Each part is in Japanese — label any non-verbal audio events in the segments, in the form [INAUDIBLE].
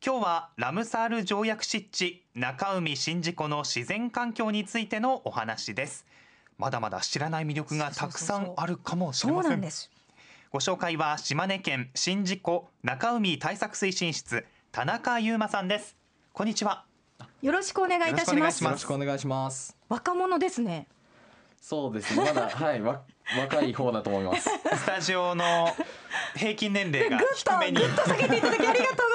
今日はラムサール条約湿地中海宍道湖の自然環境についてのお話です。まだまだ知らない魅力がたくさんあるかもしれません。ご紹介は島根県宍道湖中海対策推進室田中優馬さんです。こんにちは。よろしくお願いいたします。よろしくお願いします。若者ですね。そうですね。まだはいわ若い方だと思います。スタジオの平均年齢が低めに。ぐっと下げていただきありがとう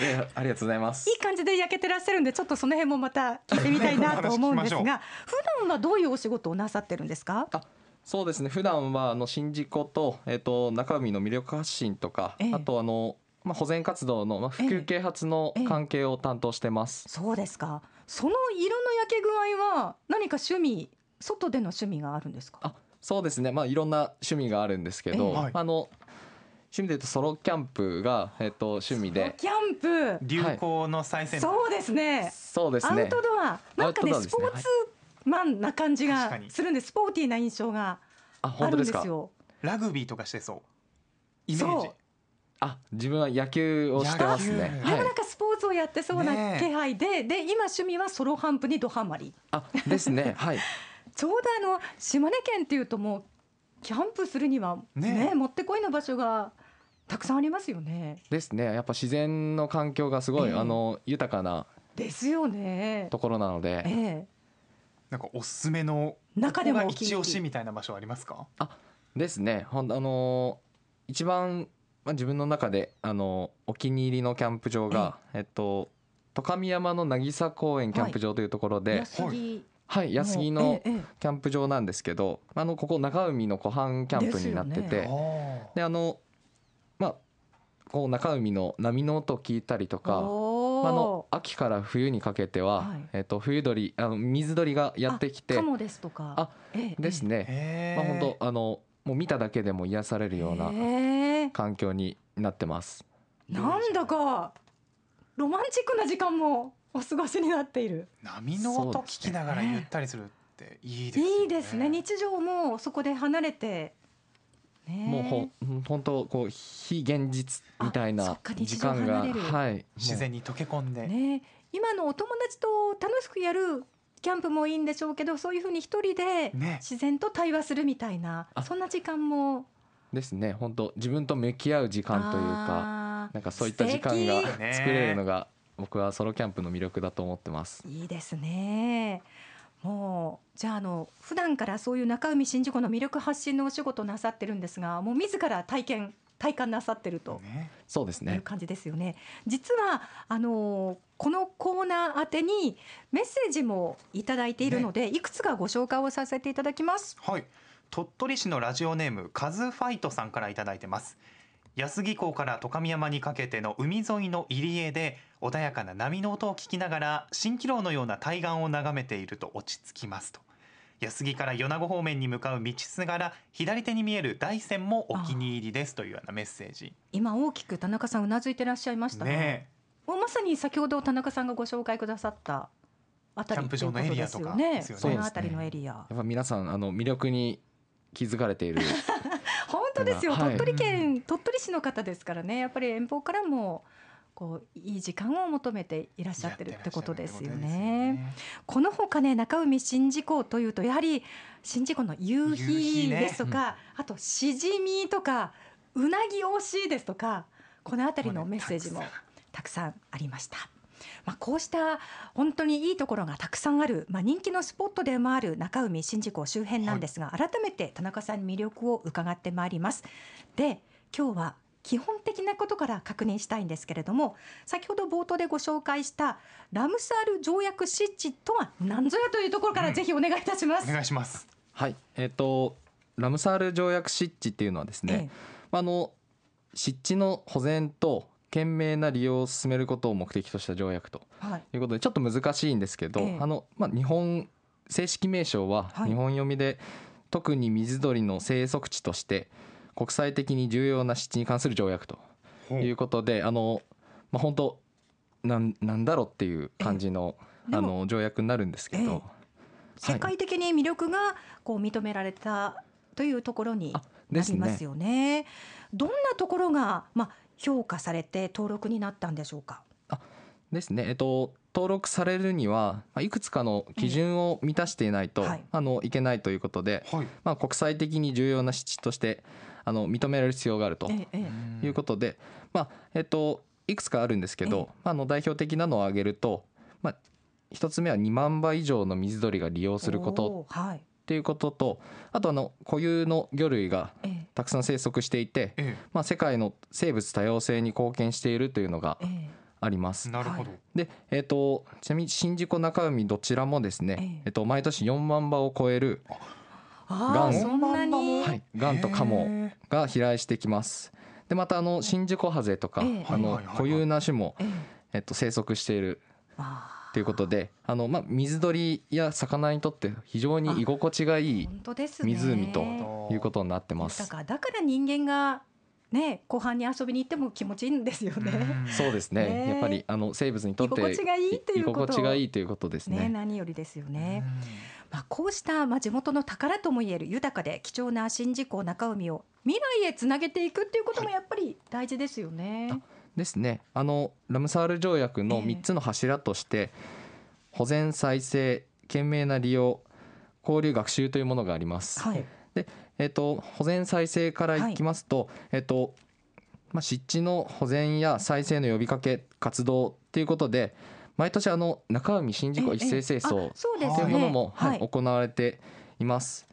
えありがとうございます。いい感じで焼けてらっしゃるんでちょっとその辺もまた聞いてみたいなと思うんですが [LAUGHS] 普段はどういうお仕事をなさってるんですか？あそうですね。普段はあの宍道湖と,、えー、と中海の魅力発信とか、ええ、あとあのまあ、保全活動の、まあ、普及啓発の関係を担当してます、え、そうですか。その色の焼け具合は何か趣味外での趣味があるんですか？あそうですね。まあいろんな趣味があるんですけど、あの趣味で言うとソロキャンプが、えっと、趣味で。キャンプ？流行の最先端、そうですね。そうですね。アウトドア。なんかねスポーツマンな感じがするんでスポーティーな印象があるんですよ。ラグビーとかしてそう。イメージ。あ自分は野球をしてますね。でもなんかスポーツをやってそうな気配で、で今趣味はソロハンプにドハマり。あですね。[LAUGHS] はい。ちょうどあの島根県っていうともうキャンプするにはねもってこいの場所がたくさんありますよね。ですね。やっぱ自然の環境がすごい、えー、あの豊かなですよね。ところなので、えー、なんかおすすめの中でも一押しみたいな場所ありますか？あですね。ほんあの一番まあ、自分の中であのお気に入りのキャンプ場が、えっと十上山の渚公園キャンプ場というところで、はい、はい、安木のキャンプ場なんですけど、あのここ中海の湖畔キャンプになってて、であのまあこう中海の波の音を聞いたりとか、あの秋から冬にかけては、えっと冬鳥あの水鳥がやってきて、カモですとか、あ、ですね。まあ本当あのもう見ただけでも癒されるような環境になってます。なんだかロマンチックな時間もお過ごしになっている。波の音聞きながらゆったりするっていいですね。いいですね。日常もそこで離れて。ね、もうほ本当こう非現実みたいな時間がはい自然に溶け込んで、ね、今のお友達と楽しくやるキャンプもいいんでしょうけどそういうふうに一人で自然と対話するみたいな、ね、そんな時間も。ですね。本当自分と向き合う時間というかなんかそういった時間が作れるのが僕はソロキャンプの魅力だと思ってます。いいですねもうじゃああの普段からそういう中海宍道湖の魅力発信のお仕事なさってるんですがもう自ら体験体感なさってると、ね、そうですねいう感じですよね。実はあのこのコーナー宛てにメッセージもいただいているので、ね、いくつかご紹介をさせていただきます。はい。鳥取市のラジオネームカズファイトさんからいただいてます。安木港から十上山にかけての海沿いの入り江で穏やかな波の音を聞きながら蜃気楼のような対岸を眺めていると落ち着きますと。安木から米子方面に向かう道すがら左手に見える大山もお気に入りですというようなメッセージ。今大きく田中さんうなずいてらっしゃいましたねもうまさに先ほど田中さんがご紹介くださったあたりキャンプ場のエリアとかね。そのあたりのエリア。やっぱ皆さんあの魅力に気づかれている。[LAUGHS] 本当ですよ、はい、鳥取県鳥取市の方ですからね。やっぱり遠方からもこういい時間を求めていらっしゃってるってことですよね。ねこのほかね中海宍道湖というとやはり宍道湖の夕日ですとか、ね、あとしじみとかうなぎ惜しいですとかこの辺りのメッセージもたくさんありました。まあ、こうした本当にいいところがたくさんある、まあ、人気のスポットでもある中海宍道湖周辺なんですが、はい、改めて田中さんに魅力を伺ってまいります。で今日は基本的なことから確認したいんですけれども先ほど冒頭でご紹介したラムサール条約湿地とは何ぞやというところからぜひお願いいたします。お願いします。はい。えっ、ー、とラムサール条約湿地っていうのはですね、ええ、あの湿地の保全と賢明な利用を進めることを目的とした条約とい。うことで、ちょっと難しいんですけど、え、あのまあ、日本正式名称は日本読みで、はい、特に水鳥の生息地として国際的に重要な湿地に関する条約ということで、あの、まあ、本当なんなんだろうっていう感じのあの条約になるんですけど、世界的に魅力がこう認められたというところになりますよね。ねどんなところがまあ評価されて登録になったんでしょうか？あですね。えっと登録されるには、まあ、いくつかの基準を満たしていないと、はい、あのいけないということで、はい、まあ、国際的に重要な湿地としてあの認められる必要があるということで、まあえっと、いくつかあるんですけど、あの代表的なのを挙げると、まあ、1つ目は2万羽以上の水鳥が利用することっていうこととあとあの固有の魚類がたくさん生息していて、まあ、世界の生物多様性に貢献しているというのがあります。なるほど。で、えっ、ー、とちなみに宍道湖中海どちらもですね、えっ、ー、と毎年4万羽を超えるガン、はい、ガンとカモが飛来してきます。でまたあの宍道湖ハゼとか、あの固有な種も、えっと生息している。ということであの、まあ、水鳥や魚にとって非常に居心地がいい湖ということになってます。だか。らだから人間がね、後半に遊びに行っても気持ちいいんですよね。そうですね。ねやっぱりあの生物にとって居心地がいいということ。居心地がいいということですね。ね何よりですよね。まあこうしたまあ地元の宝ともいえる豊かで貴重な宍道湖中海を未来へつなげていくっていうこともやっぱり大事ですよね。はい、ですね。あのラムサール条約の三つの柱として、えー、保全再生、賢明な利用、交流学習というものがあります。はい、でえーと、保全再生からいきますとはい、えーとまあ、湿地の保全や再生の呼びかけ活動ということで毎年あの中海宍道湖一斉清掃というものも、はい、行われています。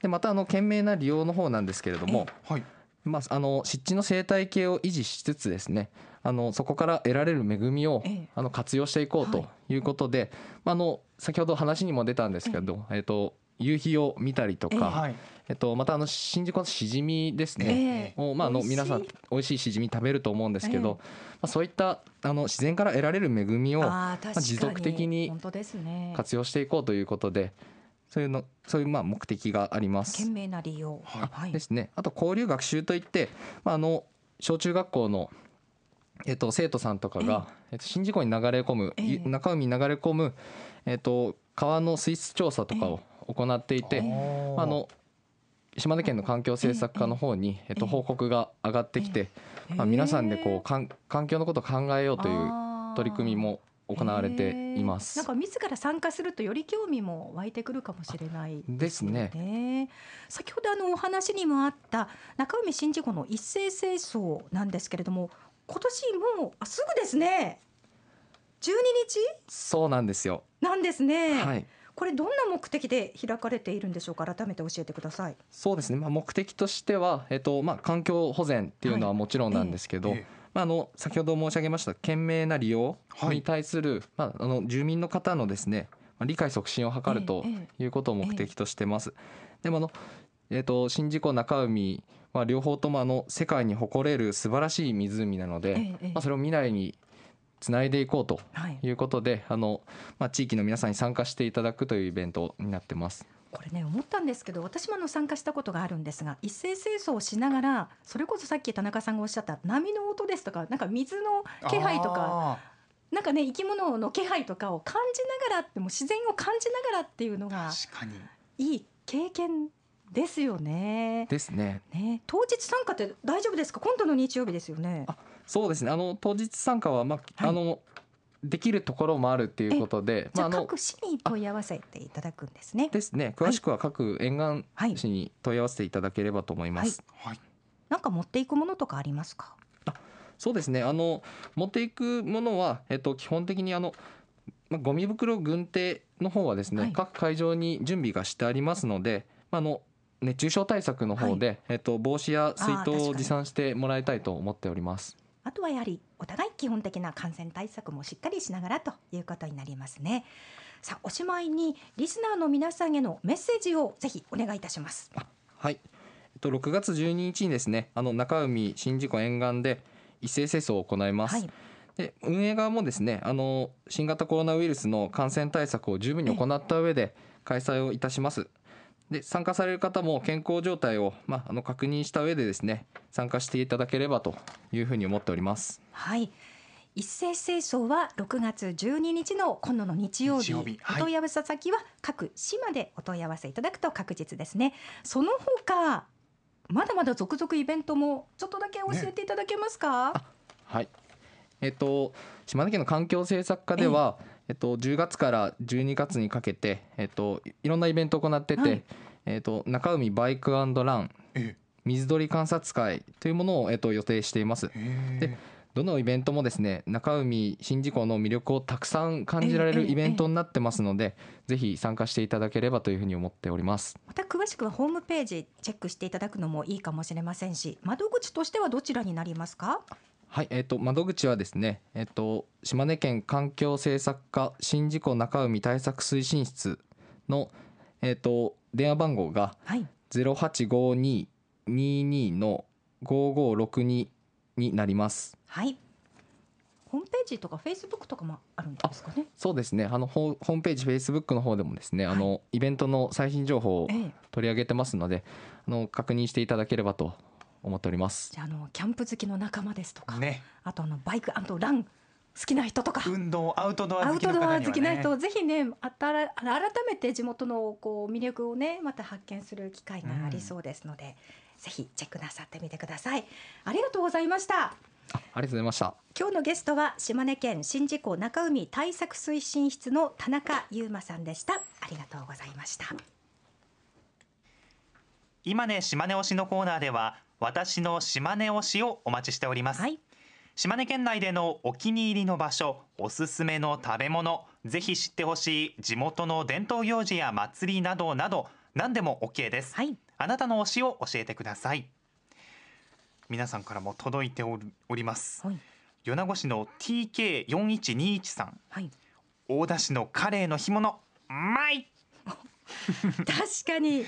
でまたあの賢明な利用の方なんですけれども、はい。まあ、あの湿地の生態系を維持しつつですねあのそこから得られる恵みを、あの活用していこうとい。うことで、あの先ほど話にも出たんですけど、えっと夕日を見たりとか、えっと、またあの宍道湖のしじみですね、えー、まあ、あの皆さん美味しいしじみ食べると思うんですけど、えー、まあ、そういったあの自然から得られる恵みをまあ、持続的に活用していこうということで。そういうのそういうまあ目的があります。賢明な利用、はい、ですね。あと交流学習といって、まああの小中学校のえっと生徒さんとかが、えっと宍道湖に流れ込む、中海に流れ込むえっと川の水質調査とかを行っていて、あの島根県の環境政策課の方に、えっと、報告が上がってきて、まあ、皆さんでこう環境のことを考えようという取り組みも行われています。なんか自ら参加するとより興味も湧いてくるかもしれないですね。ですね先ほどあのお話にもあった中海宍道湖の一斉清掃なんですけれども、今年もうあすぐですね。12日？そうなんですよ。なんですね。はい。これどんな目的で開かれているんでしょうか？改めて教えてください。そうですね、まあ、目的としては、えっとまあ、環境保全っていうのはもちろんなんですけど、はいええ。まあ、あの先ほど申し上げました賢明な利用に対する、はい、まあ、あの住民の方のですね理解促進を図るということを目的としてます。でもあのえーと、宍道湖中海は両方ともあの世界に誇れる素晴らしい湖なので、まあ、それを未来につないでいこうということで、はい、あのまあ、地域の皆さんに参加していただくというイベントになってます。これね思ったんですけど私もあの参加したことがあるんですが一斉清掃をしながらそれこそさっき田中さんがおっしゃった波の音ですとかなんか水の気配とかなんかね生き物の気配とかを感じながらっても自然を感じながらっていうのがいい経験ですよね。ですね。ね当日参加って大丈夫ですか？今度の日曜日ですよね。そうですねあの当日参加は、まあ、はい、あのできるところもあるっていうことで、まあ、あの各市に問い合わせていただくんですね。ですね。詳しくは各沿岸市に問い合わせていただければと思います。はい。はい、なんか持っていくものとかありますか？あ、そうですね。あの持っていくものはえっと基本的にあのまあゴミ袋軍手の方はですね、はい、各会場に準備がしてありますので、まあ、あの熱中症対策の方で、はい、えっと帽子や水筒を持参してもらいたいと思っております。あとはやはりお互い基本的な感染対策もしっかりしながらということになりますね。さあおしまいにリスナーの皆さんへのメッセージをぜひお願いいたします。はい。えっと6月12日にですね、あの中海宍道湖沿岸で一斉清掃を行います。はい、で運営側もですね、あの新型コロナウイルスの感染対策を十分に行った上で開催をいたします。で参加される方も健康状態を、まあ、あの確認した上でですね参加していただければというふうに思っております。はい一斉清掃は6月12日の今度の日曜日、はい、お問い合わせ先は各市までお問い合わせいただくと確実ですね。その他まだまだ続々イベントもちょっとだけ教えていただけますか？ね、はい。えっと島根県の環境政策課では、えっと、10月から12月にかけて、えっと、いろんなイベントを行ってて、はい、えっと、中海バイクラン水鳥観察会というものを、えっと、予定しています。でどのイベントもですね中海宍道湖の魅力をたくさん感じられるイベントになってますので、ぜひ参加していただければというふうに思っております。また詳しくはホームページチェックしていただくのもいいかもしれませんし窓口としてはどちらになりますか？はい、えっ、ー、と窓口はですね、えっ、ー、と島根県環境政策課宍道湖中海対策推進室のえっ、ー、と電話番号が0852 22の5562になります。はい。ホームページとかフェイスブックとかもあるんですかね？そうですね。あのホームページフェイスブックの方でもですね、はい、あのイベントの最新情報を取り上げてますので、ええ、あの確認していただければと思っております。じゃあのキャンプ好きの仲間ですとか、ね、あとあのバイクあとラン好きな人とか運動アウトドア好き、ね、な人ぜひねあたら改めて地元のこう魅力をねまた発見する機会がありそうですので、うん、ぜひチェックなさってみてください。ありがとうございました。ありがとうございました。今日のゲストは島根県宍道湖中海対策推進室の田中優馬さんでした。ありがとうございました。今ね島根推しのコーナーでは私の島根推しをお待ちしております、はい、島根県内でのお気に入りの場所おすすめの食べ物ぜひ知ってほしい地元の伝統行事や祭りなどなど何でも OK です、はい、あなたの推しを教えてください。皆さんからも届いております、はい、米子市の TK4121 さん、はい、大田市のカレーの干物。うまい！[LAUGHS] 確かに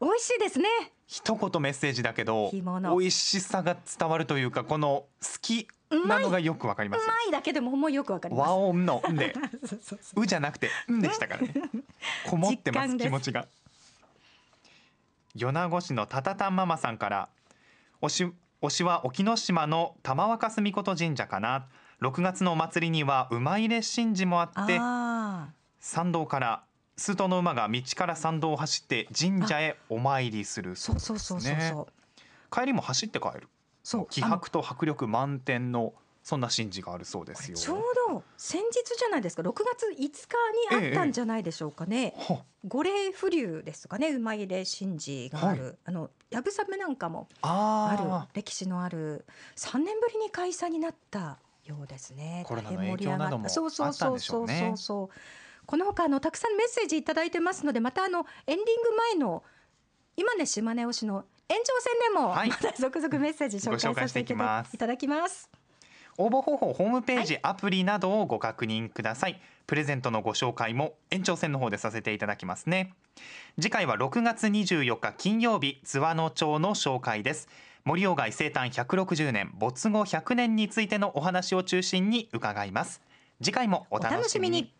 美味しいですね一言メッセージだけど美味しさが伝わるというかこの好きなのがよくわかります。うまいだけでももうよくわかります。和音のんで [LAUGHS] うじゃなくてんでしたからね。こもってます気持ちが。米子市のたたたんママさんから推し推しは沖ノ島の玉若澄琴神社かな。6月のお祭りには馬入れ神事もあって参道から数頭の馬が道から参道を走って神社へお参りするそうですね。帰りも走って帰る。そう気迫と迫力満点のそんな神事があるそうですよ。ちょうど先日じゃないですか。6月5日にあったんじゃないでしょうかね、ええ、五霊不流ですかね。馬入れ神事がある、はい、あのやぶさめなんかもある。歴史のある3年ぶりに開催になったようですね。コロナの影響などもあったんでしょうね。そうそうそうそうそうこのほかあのたくさんメッセージいただいてますのでまたあのエンディング前の今ね島根推しの延長戦でも、また続々メッセージ紹介させていただきます。応募方法ホームページ、はい、アプリなどをご確認ください。プレゼントのご紹介も延長戦の方でさせていただきますね。次回は6月24日金曜日津和野町の紹介です。森鴎外生誕160年没後100年についてのお話を中心に伺います。次回もお楽しみに